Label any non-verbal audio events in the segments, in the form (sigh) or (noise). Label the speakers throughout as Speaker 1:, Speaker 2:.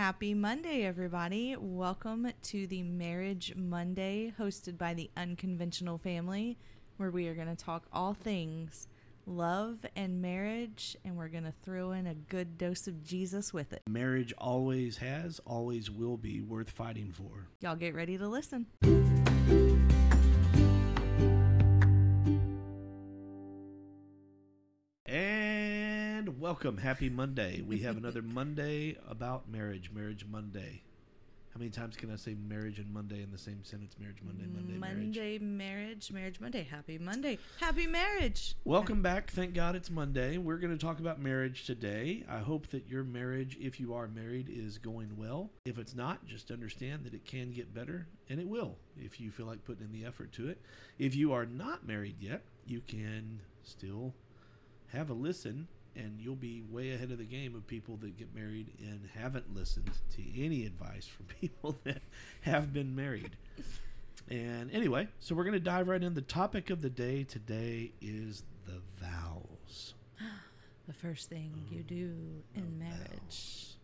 Speaker 1: Happy Monday, everybody. Welcome to the Marriage Monday hosted by the Unconventional Family, where we are going to talk all things love and marriage, and we're going to throw in a good dose of Jesus with it.
Speaker 2: Marriage always has, always will be worth fighting for.
Speaker 1: Y'all get ready to listen.
Speaker 2: Welcome. Happy Monday. We have another Monday about marriage, Marriage Monday. How many times can I say marriage and Monday in the same sentence? Marriage Monday, Monday, marriage.
Speaker 1: Monday, marriage, marriage Monday. Happy Monday. Happy marriage.
Speaker 2: Welcome back. Thank God it's Monday. We're going to talk about marriage today. I hope that your marriage, if you are married, is going well. If it's not, just understand that it can get better, and it will if you feel like putting in the effort to it. If you are not married yet, you can still have a listen and you'll be way ahead of the game of people that get married and haven't listened to any advice from (laughs) people that have been married. And anyway, so we're going to dive right in. The topic of the day today is the vows. (gasps)
Speaker 1: The first thing you mm, do in
Speaker 2: The
Speaker 1: marriage.
Speaker 2: vows.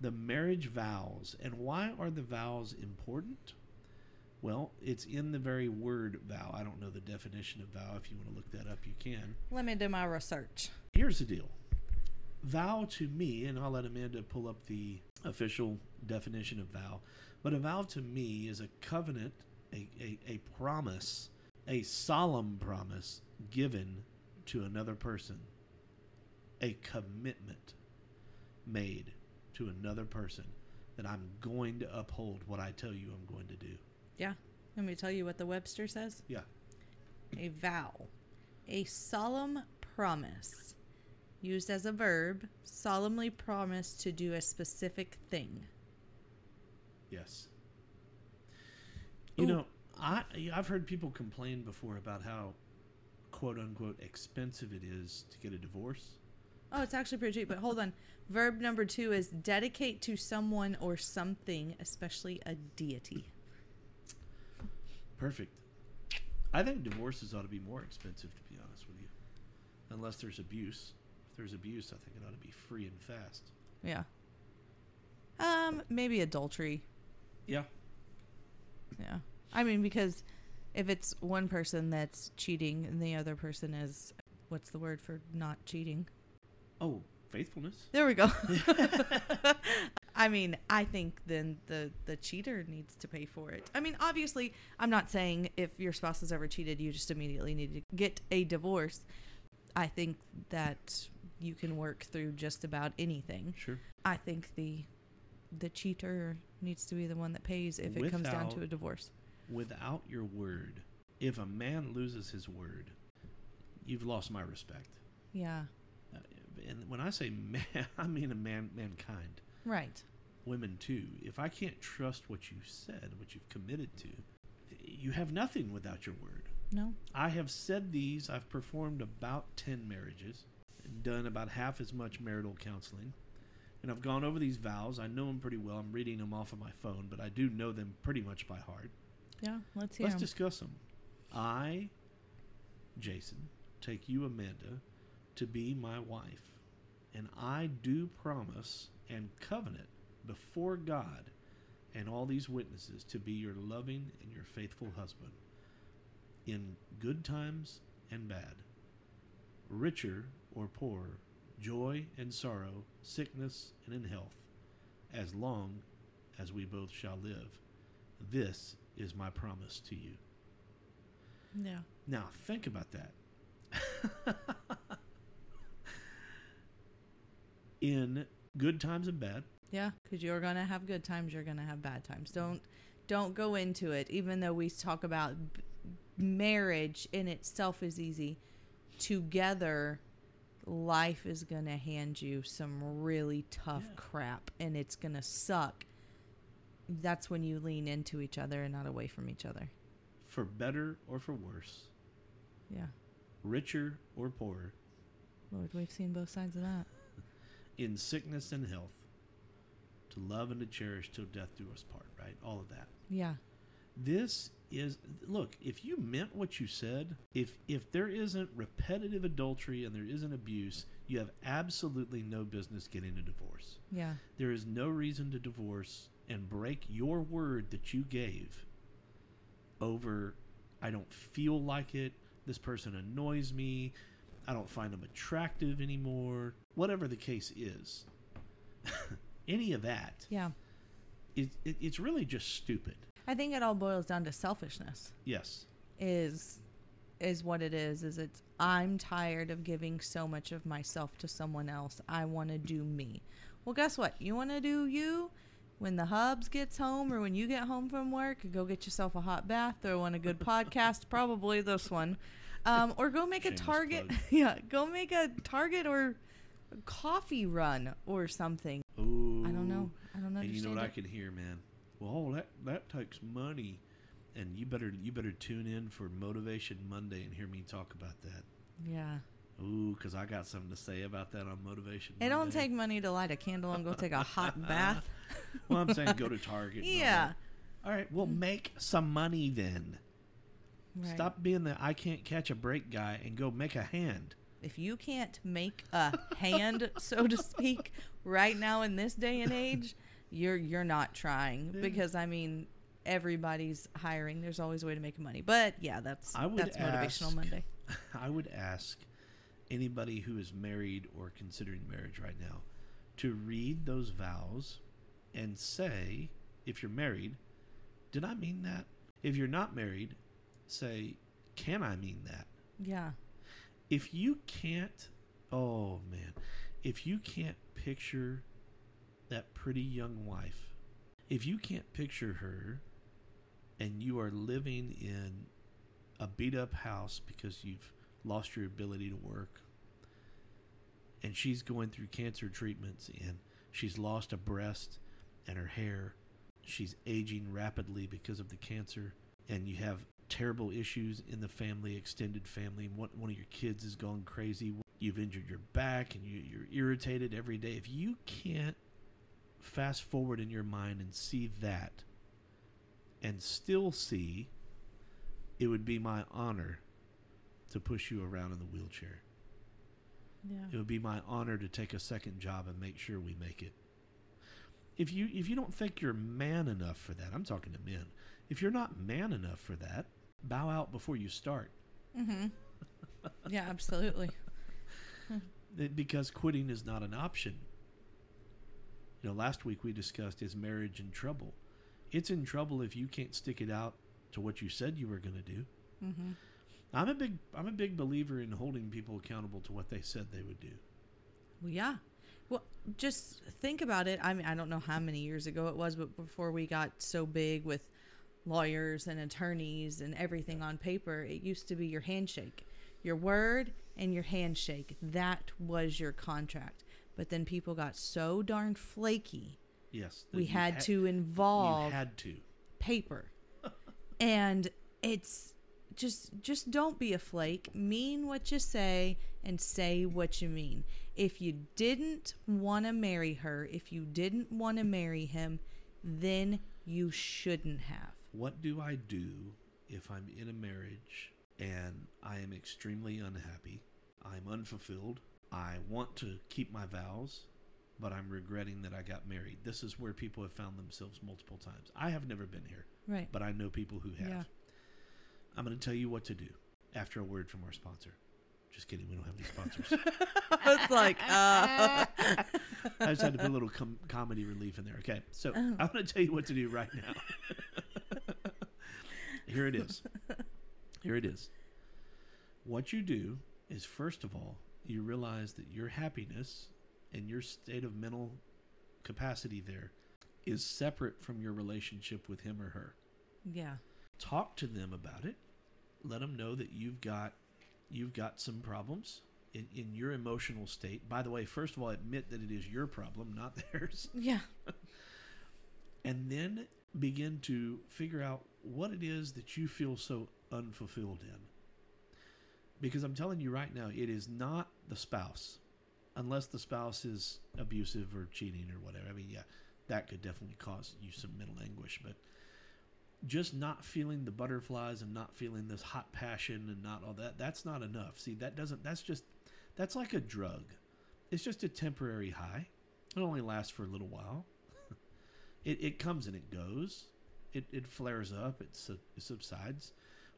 Speaker 2: The marriage vows. And why are the vows important? Well, it's in the very word vow. I don't know the definition of vow. If you want to look that up, you can.
Speaker 1: Let me do my research.
Speaker 2: Here's the deal. Vow to me, and I'll let Amanda pull up the official definition of vow, but a vow to me is a covenant, a, a, a promise, a solemn promise given to another person, a commitment made to another person that I'm going to uphold what I tell you I'm going to do.
Speaker 1: Yeah. Let me tell you what the Webster says.
Speaker 2: Yeah.
Speaker 1: A vow, a solemn promise, used as a verb, solemnly promise to do a specific thing.
Speaker 2: Yes. You
Speaker 1: Ooh.
Speaker 2: know, I I've heard people complain before about how quote unquote expensive it is to get a divorce.
Speaker 1: Oh, it's actually pretty cheap, but hold on. Verb number two is dedicate to someone or something, especially a deity.
Speaker 2: Perfect. I think divorces ought to be more expensive to be honest with you. Unless there's abuse. If there's abuse, I think it ought to be free and fast.
Speaker 1: Yeah. Um, maybe adultery.
Speaker 2: Yeah.
Speaker 1: Yeah. I mean, because if it's one person that's cheating and the other person is, what's the word for not cheating?
Speaker 2: Oh, faithfulness.
Speaker 1: There we go. (laughs) (laughs) I mean, I think then the the cheater needs to pay for it. I mean, obviously, I'm not saying if your spouse has ever cheated, you just immediately need to get a divorce. I think that you can work through just about anything.
Speaker 2: Sure.
Speaker 1: I think the the cheater needs to be the one that pays if it comes down to a divorce.
Speaker 2: Without your word, if a man loses his word, you've lost my respect.
Speaker 1: Yeah.
Speaker 2: Uh, And when I say man, (laughs) I mean a man mankind.
Speaker 1: Right.
Speaker 2: women too. If I can't trust what you said, what you've committed to, you have nothing without your word.
Speaker 1: No.
Speaker 2: I have said these, I've performed about 10 marriages, done about half as much marital counseling, and I've gone over these vows. I know them pretty well. I'm reading them off of my phone, but I do know them pretty much by heart.
Speaker 1: Yeah. Let's hear.
Speaker 2: Let's
Speaker 1: 'em.
Speaker 2: discuss them. I, Jason, take you, Amanda, to be my wife, and I do promise and covenant before God and all these witnesses to be your loving and your faithful husband in good times and bad, richer or poor, joy and sorrow, sickness and in health, as long as we both shall live. This is my promise to you.
Speaker 1: yeah.
Speaker 2: Now, think about that. (laughs) In good times and bad,
Speaker 1: Yeah, because you're gonna have good times, you're gonna have bad times. Don't don't go into it. Even though we talk about b- marriage in itself is easy, together, life is gonna hand you some really tough
Speaker 2: Yeah.
Speaker 1: crap, and it's gonna suck. That's when you lean into each other and not away from each other.
Speaker 2: for better or for worse,
Speaker 1: Yeah,
Speaker 2: richer or poorer,
Speaker 1: Lord, we've seen both sides of that. (laughs)
Speaker 2: in sickness and health, to love and to cherish till death do us part, right? All of that.
Speaker 1: Yeah,
Speaker 2: This is look, if you meant what you said, if if there isn't repetitive adultery and there isn't abuse, You have absolutely no business getting a divorce.
Speaker 1: Yeah.
Speaker 2: There is no reason to divorce and break your word that you gave over I don't feel like it. This person annoys me. I don't find them attractive anymore. Whatever the case is. (laughs) Any of that
Speaker 1: Yeah.
Speaker 2: it, it, it's really just stupid.
Speaker 1: I think it all boils down to selfishness.
Speaker 2: Yes.
Speaker 1: Is is what it is. Is it's I'm tired of giving so much of myself to someone else. I want to do me. Well, guess what? You want to do you. When the hubs gets home or when you get home from work, go get yourself a hot bath, throw on a good (laughs) podcast, probably this one, um, or go make a Target. (laughs) yeah, go make a Target or a coffee run or something.
Speaker 2: Ooh.
Speaker 1: I don't know. I don't
Speaker 2: And
Speaker 1: understand.
Speaker 2: you know what I can hear, man? Well, that that takes money, and you better you better tune in for Motivation Monday and hear me talk about that.
Speaker 1: Yeah.
Speaker 2: Ooh, because I got something to say about that on Motivation.
Speaker 1: It don't take money to light a candle and go take a hot (laughs) bath.
Speaker 2: Well, I'm saying go to Target. and all
Speaker 1: Yeah.
Speaker 2: All right. Well, make some money then.
Speaker 1: Right.
Speaker 2: Stop being the I can't catch a break guy and go make a hand.
Speaker 1: If you can't make a hand, so to speak, right now in this day and age, you're you're not trying
Speaker 2: Yeah.
Speaker 1: because I mean everybody's hiring. There's always a way to make money. But yeah, that's
Speaker 2: I would
Speaker 1: that's motivational Monday. (laughs)
Speaker 2: I would ask anybody who is married or considering marriage right now to read those vows and say, if you're married, did I mean that? If you're not married, say, can I mean that?
Speaker 1: Yeah.
Speaker 2: If you can't, oh man, if you can't picture that pretty young wife, if you can't picture her and you are living in a beat up house because you've lost your ability to work and she's going through cancer treatments and she's lost a breast and her hair she's aging rapidly because of the cancer and you have terrible issues in the family extended family one, one of your kids has gone crazy you've injured your back and you, you're irritated every day. If you can't fast forward in your mind and see that and still see it would be my honor to push you around in the wheelchair
Speaker 1: Yeah.
Speaker 2: it would be my honor to take a second job and make sure we make it. If you if you don't think you're man enough for that, I'm talking to men. If you're not man enough for that, bow out before you start.
Speaker 1: Mhm. yeah, absolutely. (laughs)
Speaker 2: Because quitting is not an option. You know, last week we discussed is marriage in trouble. It's in trouble if you can't stick it out to what you said you were going to do.
Speaker 1: Mhm.
Speaker 2: I'm a big I'm a big believer in holding people accountable to what they said they would do.
Speaker 1: Well, yeah. Well, just think about it. I mean, I don't know how many years ago it was, but before we got so big with lawyers and attorneys and everything on paper, it used to be your handshake, your word and your handshake. That was your contract. But then people got so darn flaky,
Speaker 2: Yes,
Speaker 1: we
Speaker 2: you
Speaker 1: had to involve
Speaker 2: You had to.
Speaker 1: paper. (laughs) and it's just just don't be a flake. Mean what you say and say what you mean. If you didn't want to marry her, if you didn't want to marry him, then you shouldn't have.
Speaker 2: What do I do if I'm in a marriage and I am extremely unhappy? I'm unfulfilled. I want to keep my vows, but I'm regretting that I got married. This is where people have found themselves multiple times. I have never been here,
Speaker 1: Right.
Speaker 2: but I know people who have.
Speaker 1: Yeah.
Speaker 2: I'm going to tell you what to do after a word from our sponsor. Just kidding, we don't have any sponsors. (laughs)
Speaker 1: it's like, (laughs) uh,
Speaker 2: I just had to put a little com- comedy relief in there. Okay, so
Speaker 1: Oh.
Speaker 2: I'm going to tell you what to do right now. (laughs) Here it is. Here it is. What you do is, first of all, you realize that your happiness and your state of mental capacity there is separate from your relationship with him or her.
Speaker 1: yeah.
Speaker 2: Talk to them about it. Let them know that you've got you've got some problems in, in your emotional state. By the way, first of all, admit that it is your problem, not (laughs) theirs.
Speaker 1: Yeah. (laughs)
Speaker 2: and then begin to figure out what it is that you feel so unfulfilled in. Because I'm telling you right now, it is not the spouse, unless the spouse is abusive or cheating or whatever. I mean, yeah, that could definitely cause you some mental anguish, but just not feeling the butterflies and not feeling this hot passion and not all that, that's not enough. See, that doesn't, that's just, that's like a drug. it's just a temporary high. It only lasts for a little while. (laughs) it, it comes and it goes. It, it flares up, it, su- it subsides.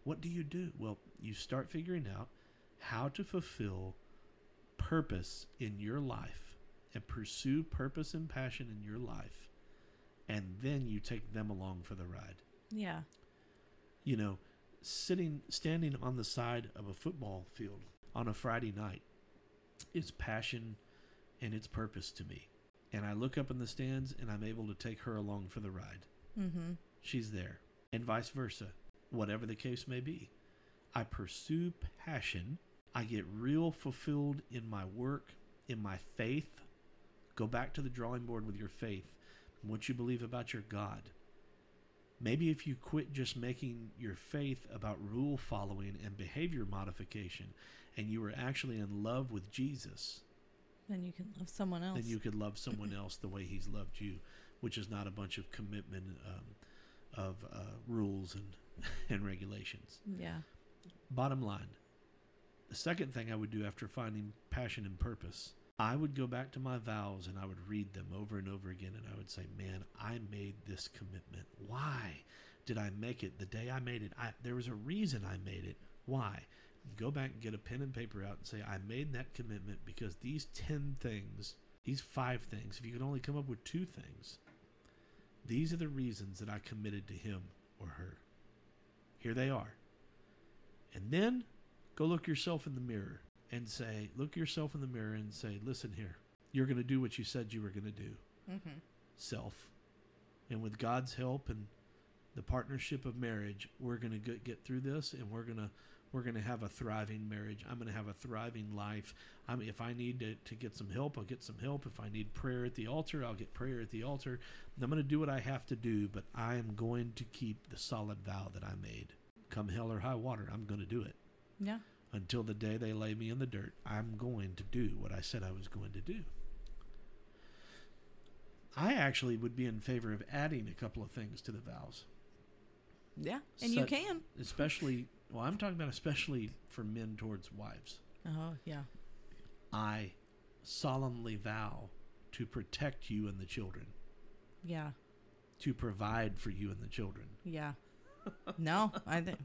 Speaker 2: What do you do? Well, you start figuring out how to fulfill purpose in your life and pursue purpose and passion in your life. And then you take them along for the ride.
Speaker 1: Yeah.
Speaker 2: You know, sitting, standing on the side of a football field on a Friday night is passion and it's purpose to me. And I look up in the stands and I'm able to take her along for the ride.
Speaker 1: Mm-hmm.
Speaker 2: She's there. And vice versa, whatever the case may be. I pursue passion. I get real fulfilled in my work, in my faith. Go back to the drawing board with your faith and what you believe about your God. Maybe if you quit just making your faith about rule following and behavior modification and you were actually in love with Jesus,
Speaker 1: Then you can love someone else.
Speaker 2: then you could love someone (clears throat) else the way he's loved you, which is not a bunch of commitment um, of uh, rules and, (laughs) and regulations.
Speaker 1: yeah.
Speaker 2: Bottom line, the second thing I would do after finding passion and purpose, I would go back to my vows and I would read them over and over again and I would say, Man, I made this commitment. Why did I make it the day I made it? I, there was a reason I made it. Why? Go back and get a pen and paper out and say, I made that commitment because these 10 things, these five things, if you could only come up with two things, these are the reasons that I committed to him or her. Here they are. And then go look yourself in the mirror and say, look yourself in the mirror and say, listen here, you're going to do what you said you were going to do,
Speaker 1: Mm-hmm.
Speaker 2: self. And with God's help and the partnership of marriage, we're going to get, through this and we're going to we're going to have a thriving marriage. I'm going to have a thriving life. I mean, if I need to, to get some help, I'll get some help. If I need prayer at the altar, I'll get prayer at the altar. I'm going to do what I have to do, but I am going to keep the solid vow that I made. Come hell or high water, I'm going to do it
Speaker 1: Yeah.
Speaker 2: until the day they lay me in the dirt. I'm going to do what I said I was going to do. I actually would be in favor of adding a couple of things to the vows,
Speaker 1: Yeah. And you can.
Speaker 2: especially, well, I'm talking about especially for men towards wives.
Speaker 1: Oh, yeah.
Speaker 2: I solemnly vow to protect you and the children,
Speaker 1: Yeah.
Speaker 2: to provide for you and the children.
Speaker 1: Yeah. No, I think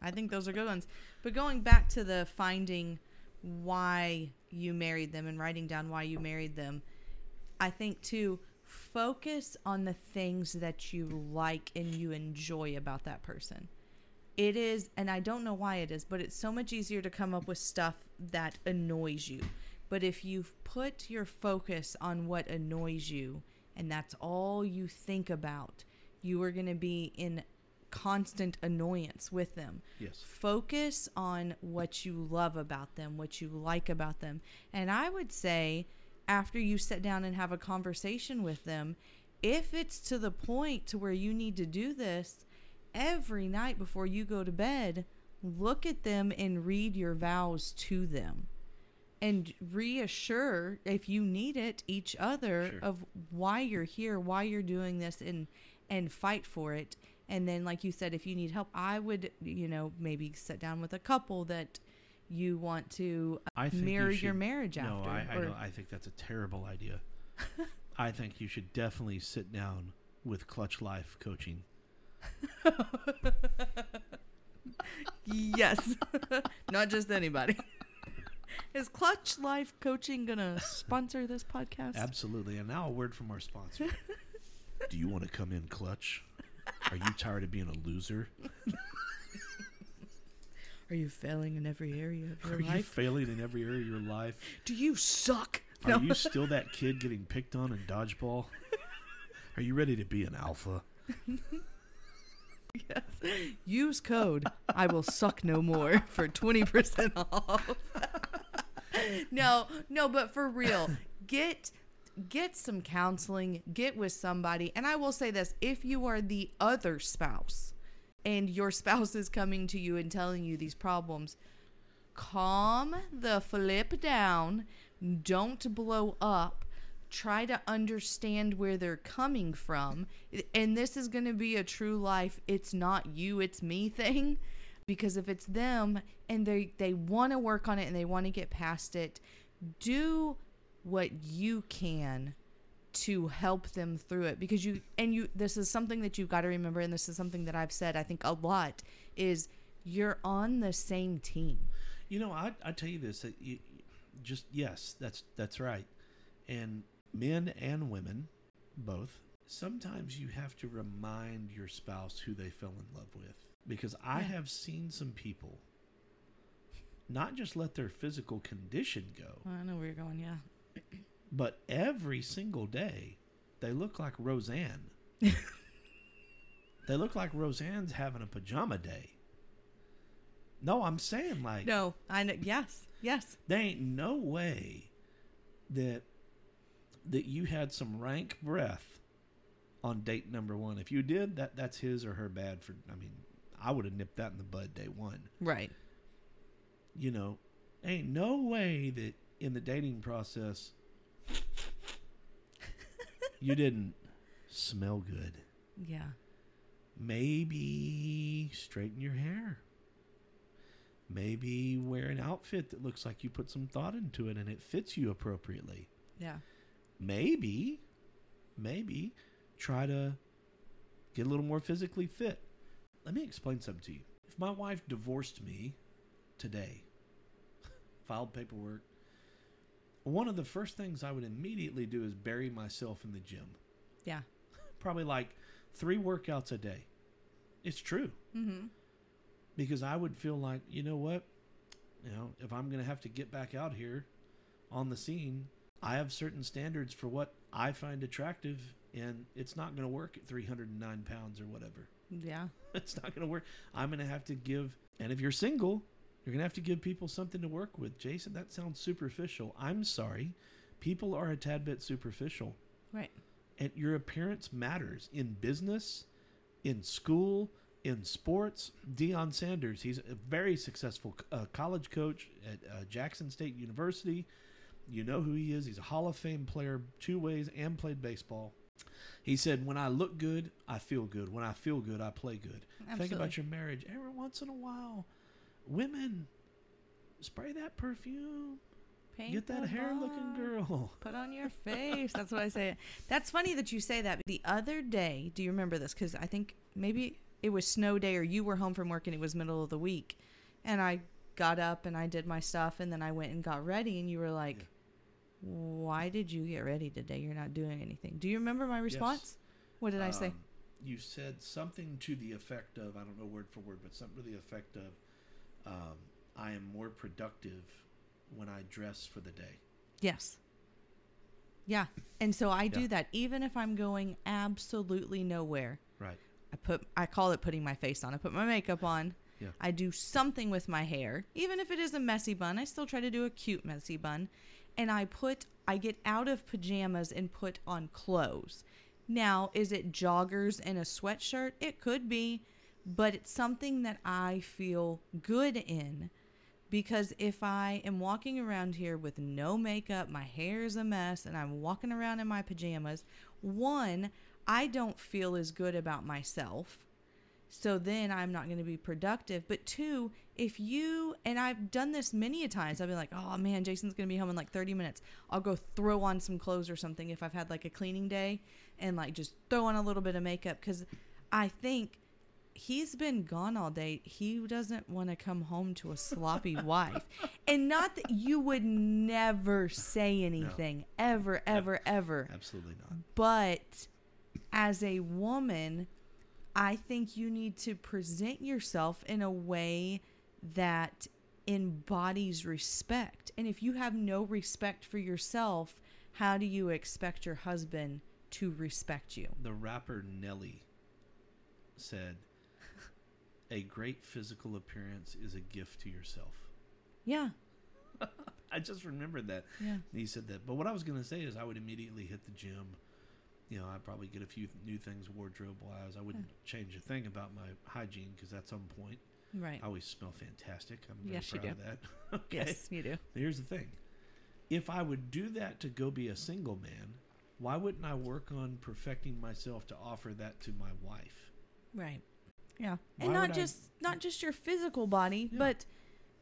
Speaker 1: I think those are good ones. But going back to the finding why you married them and writing down why you married them, I think too focus on the things that you like and you enjoy about that person. It is and I don't know why it is, but it's so much easier to come up with stuff that annoys you. But if you've put your focus on what annoys you and that's all you think about, you are going to be in constant annoyance with them.
Speaker 2: Yes.
Speaker 1: Focus on what you love about them, what you like about them. And I would say, after you sit down and have a conversation with them, if it's to the point to where you need to do this every night before you go to bed, look at them and read your vows to them. And reassure, if you need it, each other
Speaker 2: Sure.
Speaker 1: of why you're here, why you're doing this, and and fight for it. And then, like you said, if you need help, I would, you know, maybe sit down with a couple that you want to uh,
Speaker 2: I think you
Speaker 1: mirror your marriage
Speaker 2: No,
Speaker 1: after.
Speaker 2: I, I,
Speaker 1: or-
Speaker 2: don't, I think that's a terrible idea. (laughs) I think you should definitely sit down with Clutch Life Coaching.
Speaker 1: yes, (laughs) not just anybody. Is Clutch Life Coaching gonna sponsor this podcast?
Speaker 2: Absolutely. And now a word from our sponsor. (laughs) Do you want to come in clutch? Are you tired of being a loser?
Speaker 1: Are you failing in every area of your life?
Speaker 2: Are you failing in every area of your life?
Speaker 1: Do you suck?
Speaker 2: Are you still that kid getting picked on in dodgeball? (laughs) Are you ready to be an alpha?
Speaker 1: Yes. Use code I will suck no more for 20% off. (laughs) no, no, but for real, get get some counseling, get with somebody. And I will say this, if you are the other spouse and your (laughs) spouse is coming to you and telling you these problems, calm the flip down, don't blow up. Try to understand where they're coming from. And this is going to be a true life, it's not you, it's me thing. Because if it's them and they, they want to work on it and they want to get past it, do what you can to help them through it because you and you this is something that you've got to remember and this is something that I've said I think a lot is you're on the same team.
Speaker 2: You know, I I tell you this that you, just yes, that's that's right. And men and women both sometimes you have to remind your spouse who they fell in love with because I
Speaker 1: Yeah.
Speaker 2: have seen some people not just let their physical condition go,
Speaker 1: I know where you're going, yeah.
Speaker 2: But every single day they look like Roseanne. (laughs) they look like Roseanne's having a pajama day. No, I'm saying like
Speaker 1: No, I know yes. Yes.
Speaker 2: there ain't no way that that you had some rank breath on date number one. If you did, that that's his or her bad for I mean, I would have nipped that in the bud day one.
Speaker 1: Right.
Speaker 2: You know, ain't no way that in the dating process you didn't smell good.
Speaker 1: Yeah.
Speaker 2: Maybe straighten your hair. Maybe wear an outfit that looks like you put some thought into it and it fits you appropriately.
Speaker 1: Yeah.
Speaker 2: Maybe, maybe try to get a little more physically fit. Let me explain something to you. If my wife divorced me today, (laughs) filed paperwork, one of the first things I would immediately do is bury myself in the gym.
Speaker 1: Yeah. (laughs)
Speaker 2: Probably like three workouts a day. It's true
Speaker 1: Mhm.
Speaker 2: because I would feel like, you know what? You know, if I'm going to have to get back out here on the scene, I have certain standards for what I find attractive, and it's not going to work at 309 pounds or whatever.
Speaker 1: Yeah. (laughs)
Speaker 2: It's not going to work. I'm going to have to give, and if you're single, you're going to have to give people something to work with. Jason, that sounds superficial. I'm sorry. People are a tad bit superficial
Speaker 1: Right.
Speaker 2: and your appearance matters in business, in school, in sports. Deion Sanders, he's a very successful uh, college coach at uh, Jackson State University. You know who he is. He's a Hall of Fame player, two ways, and played baseball. He said, "When I look good, I feel good. When I feel good, I play good." Think about your marriage. Every once in a while, women spray that perfume.
Speaker 1: Paint
Speaker 2: Get that hair-looking girl. (laughs)
Speaker 1: Put on your face. That's what I say. That's funny that you say that. The other day, do you remember this? Because I think maybe it was snow day or you were home from work and it was middle of the week. And I got up and I did my stuff and then I went and got ready and you were like,
Speaker 2: Yeah.
Speaker 1: why did you get ready today? You're not doing anything. Do you remember my response? What did I say?
Speaker 2: Um, You said something to the effect of I don't know word for word, but something to the effect of um, I am more productive when I dress for the day.
Speaker 1: Yes. Yeah. And so I do that even if I'm going absolutely nowhere.
Speaker 2: Right.
Speaker 1: I put I call it putting my face on. I put my makeup on.
Speaker 2: Yeah.
Speaker 1: I do something with my hair. Even if it is a messy bun, I still try to do a cute messy bun. And I put I get out of pajamas and put on clothes. Now, is it joggers and a sweatshirt? It could be, but it's something that I feel good in because if I am walking around here with no makeup, my hair is a mess, and I'm walking around in my pajamas, one, I don't feel as good about myself. So then I'm not going to be productive. But two, if you, and I've done this many a times, I've been like, oh man, Jason's going to be home in like 30 minutes. I'll go throw on some clothes or something if I've had like a cleaning day and like just throw on a little bit of makeup because I think he's been gone all day. He doesn't want to come home to a sloppy (laughs) wife. And not that you would never say anything, ever, ever, ever.
Speaker 2: Absolutely not.
Speaker 1: But as a woman, I think you need to present yourself in a way that embodies respect. And if you have no respect for yourself, how do you expect your husband to respect you?
Speaker 2: The rapper Nelly said, "A great physical appearance is a gift to yourself."
Speaker 1: Yeah. (laughs)
Speaker 2: I just remembered that.
Speaker 1: Yeah.
Speaker 2: He said that. But what I was going to say is I would immediately hit the gym. You know, I'd probably get a few new things wardrobe wise. I wouldn't change a thing about my hygiene because that's on point.
Speaker 1: Right.
Speaker 2: I always smell fantastic. I'm very
Speaker 1: Yes, you
Speaker 2: proud
Speaker 1: do.
Speaker 2: of that. (laughs) okay.
Speaker 1: Yes, you do.
Speaker 2: Here's the thing. If I would do that to go be a single man, why wouldn't I work on perfecting myself to offer that to my wife?
Speaker 1: Right. Yeah.
Speaker 2: Why
Speaker 1: and not
Speaker 2: would I-
Speaker 1: just not just your physical body,
Speaker 2: Yeah.
Speaker 1: but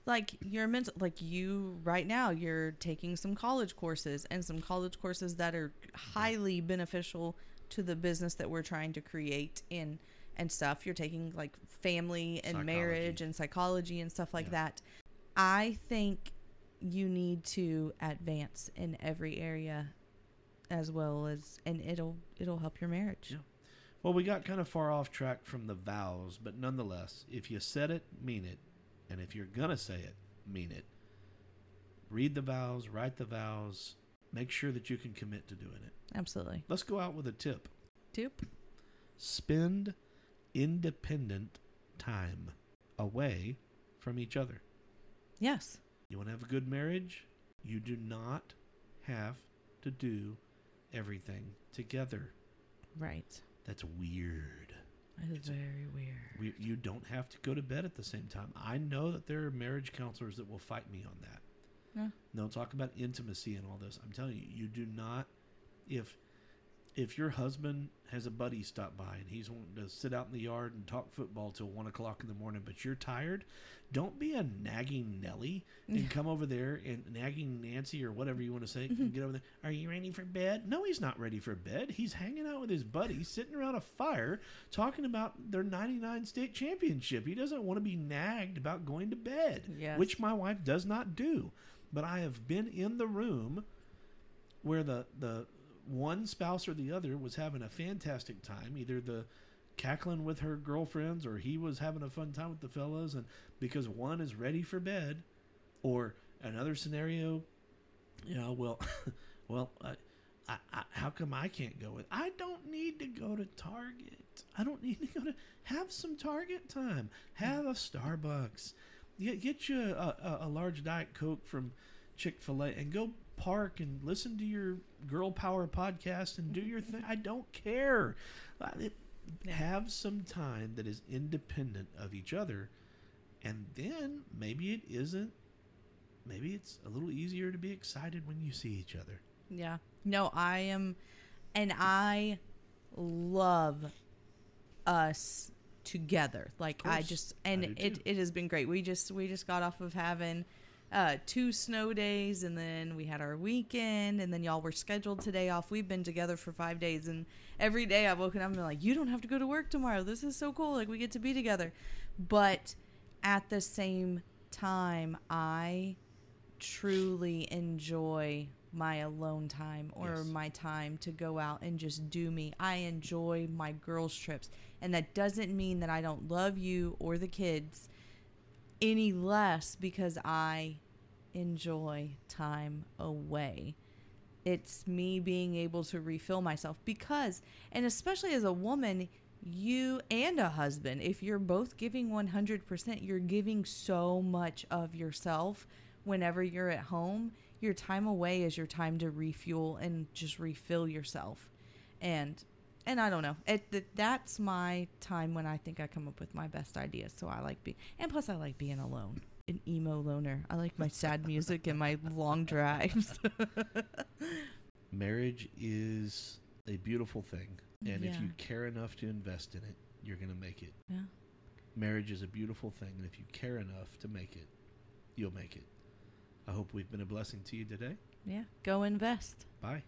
Speaker 1: like your mental like you right now you're taking some college courses and some college courses that are highly beneficial to the business that we're trying to create and and stuff you're taking like family and marriage
Speaker 2: Psychology.
Speaker 1: and psychology and stuff like
Speaker 2: Yeah.
Speaker 1: that i think you need to advance in every area as well as and it'll it'll help your marriage
Speaker 2: Yeah. Well, we got kind of far off track from the vows, but nonetheless, if you said it, mean it. And if you're going to say it, mean it. Read the vows, write the vows, make sure that you can commit to doing it.
Speaker 1: absolutely
Speaker 2: Let's go out with a tip
Speaker 1: Dupe.
Speaker 2: spend independent time away from each other.
Speaker 1: yes
Speaker 2: You want to have a good marriage? You do not have to do everything together.
Speaker 1: right
Speaker 2: That's weird.
Speaker 1: that is
Speaker 2: It's-
Speaker 1: very weird
Speaker 2: We, you don't have to go to bed at the same time. I know that there are marriage counselors that will fight me on that.
Speaker 1: Yeah.
Speaker 2: They'll talk about intimacy and all this. I'm telling you, you do not. If if your husband has a buddy stop by and he's wanting to sit out in the yard and talk football till one o'clock in the morning, but you're tired, don't be a nagging Nelly and come over there and nagging Nancy or whatever you want to say. and mm-hmm. Get over there. Are you ready for bed? No, he's not ready for bed. He's hanging out with his buddy, sitting around a fire, talking about their 99 state championship. He doesn't want to be nagged about going to bed,
Speaker 1: Yes.
Speaker 2: which my wife does not do. But I have been in the room where the the one spouse or the other was having a fantastic time, either the cackling with her girlfriends or he was having a fun time with the fellas and because one is ready for bed or another scenario you know well (laughs) well I, I, I, how come i can't go with i don't need to go to target. I don't need to go to have some target time. Have a starbucks. Get, get you a, a, a large diet coke from chick-fil-a and go park and listen to your girl power podcast and do your thing i don't care Uh, have some time that is independent of each other and then maybe it isn't maybe it's a little easier to be excited when you see each other
Speaker 1: Yeah. No, I am, and I love us together. Like I just, and it, it has been great. We just we just got off of having uh, two snow days, and then we had our weekend, and then y'all were scheduled today off. We've been together for five days, and every day I've woken up and been like, "You don't have to go to work tomorrow. This is so cool. Like we get to be together." But at the same time, I truly enjoy my alone time or
Speaker 2: Yes.
Speaker 1: my time to go out and just do me. I enjoy my girls' trips. And that doesn't mean that I don't love you or the kids any less because I enjoy time away. It's me being able to refill myself because, and especially as a woman, you and a husband, if you're both giving 100%, you're giving so much of yourself whenever you're at home. Your time away is your time to refuel and just refill yourself. And and I don't know. It th- that's my time when I think I come up with my best ideas. So I like being and plus I like being alone. An emo loner. I like my sad (laughs) music and my long drives. (laughs)
Speaker 2: marriage is a beautiful thing and if you care enough to invest in it you're going to make it
Speaker 1: yeah.
Speaker 2: marriage is a beautiful thing and if you care enough to make it you'll make it i hope we've been a blessing to you today
Speaker 1: Yeah. Go invest.
Speaker 2: bye